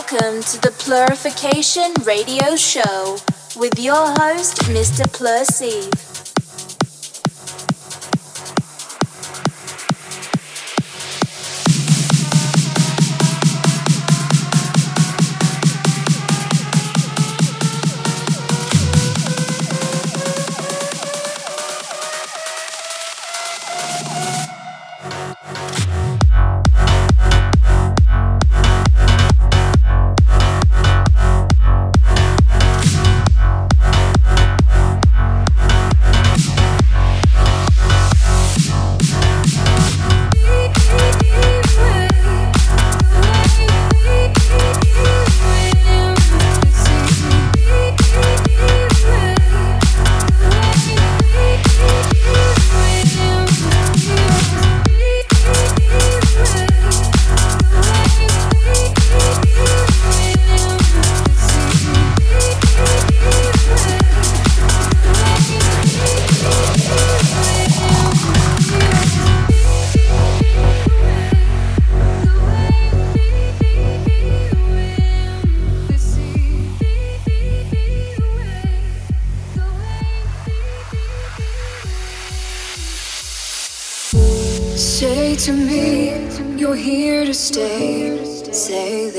Welcome to the Plurification Radio Show with your host, Mr. Plursive.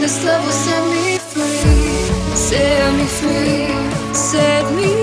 this love will set me free, set me free, set me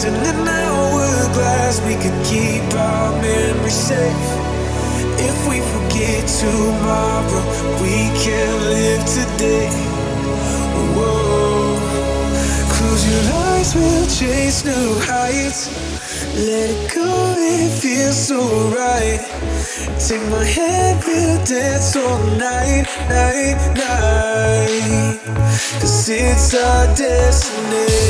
Lost in an hourglass, we could keep our memories safe. If we forget tomorrow, we can live today. Whoa, close your eyes, we'll chase new heights. Let it go, it feels so right. Take my hand, we'll dance all night, night, night. Cause it's our destiny.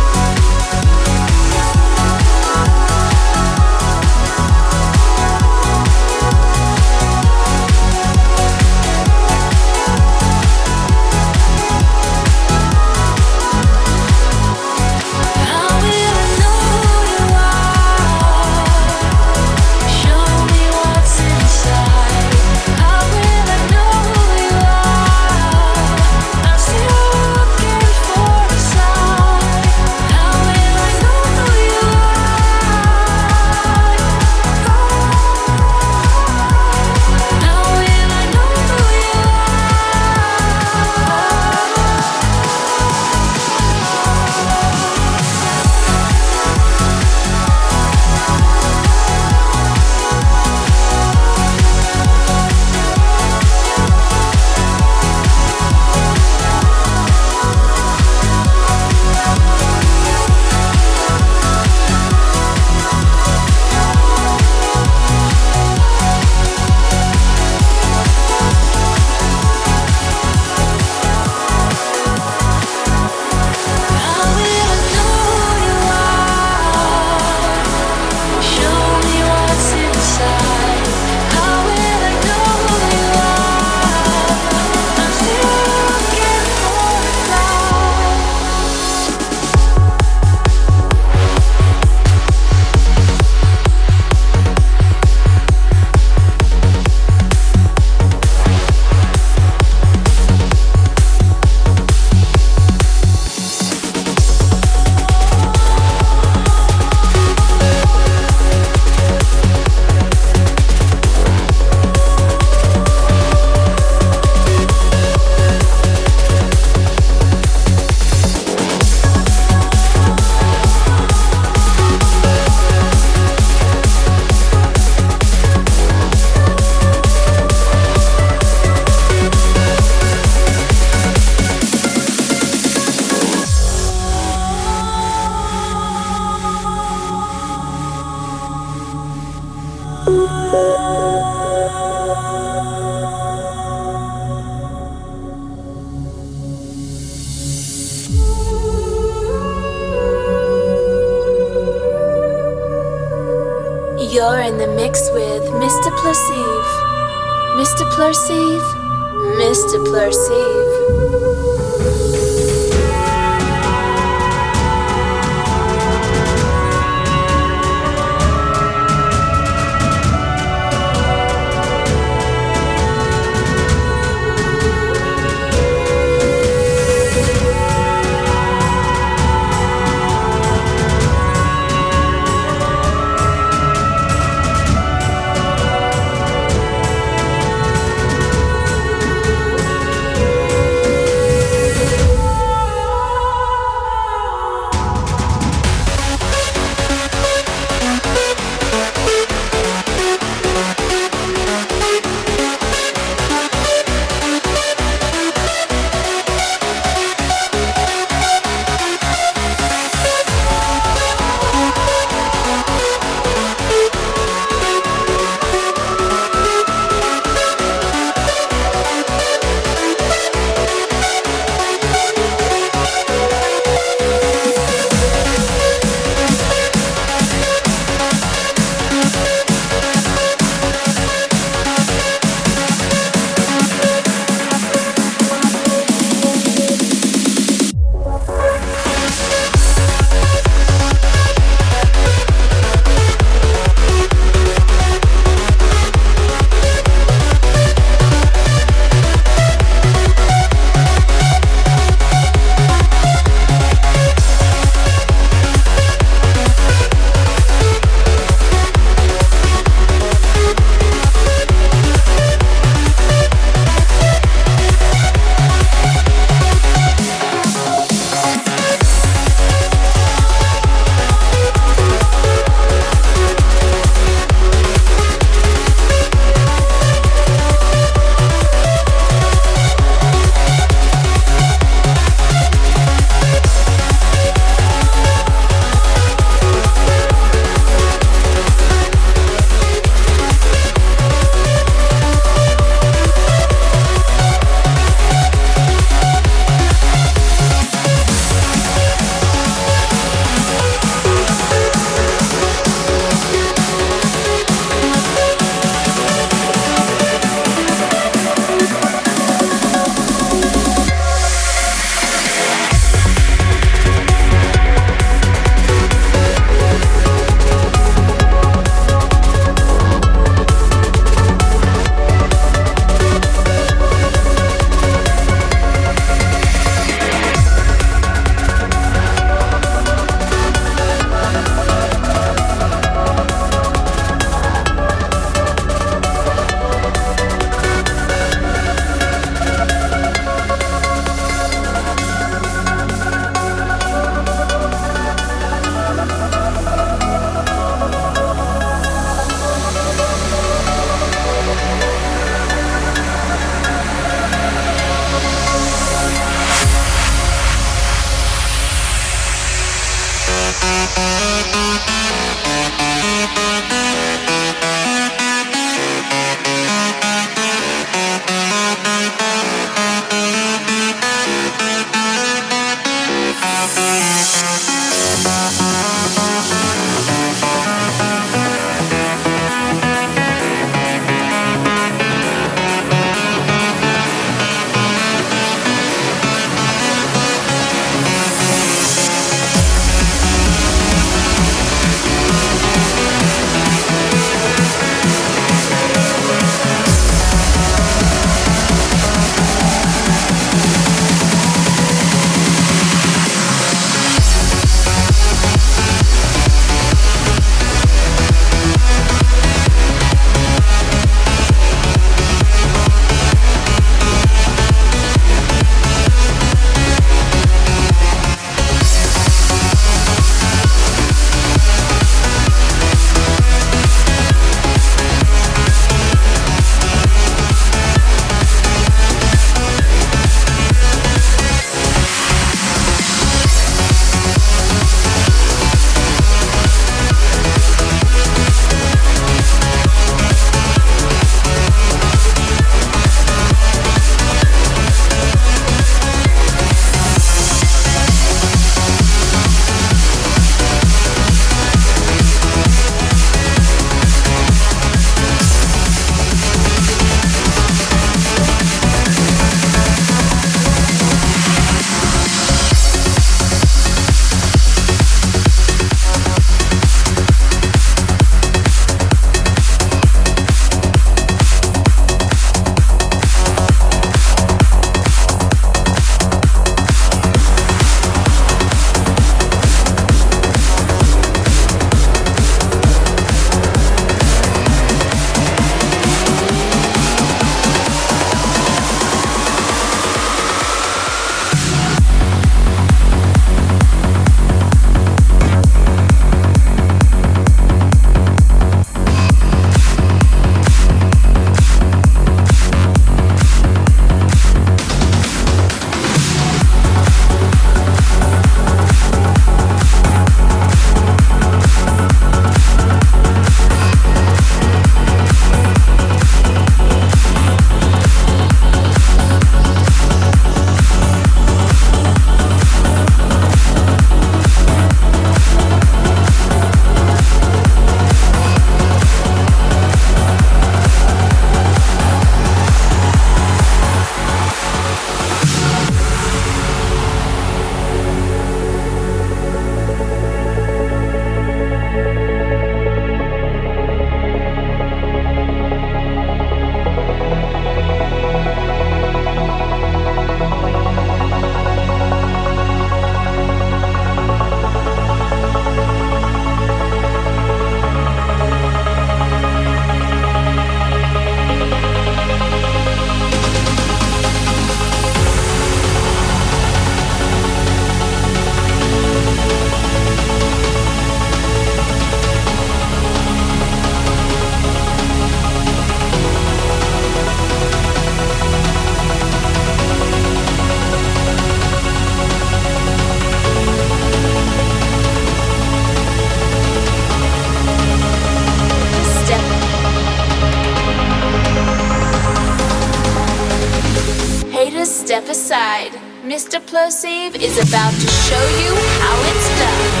Mr. Plosive is about to show you how it's done.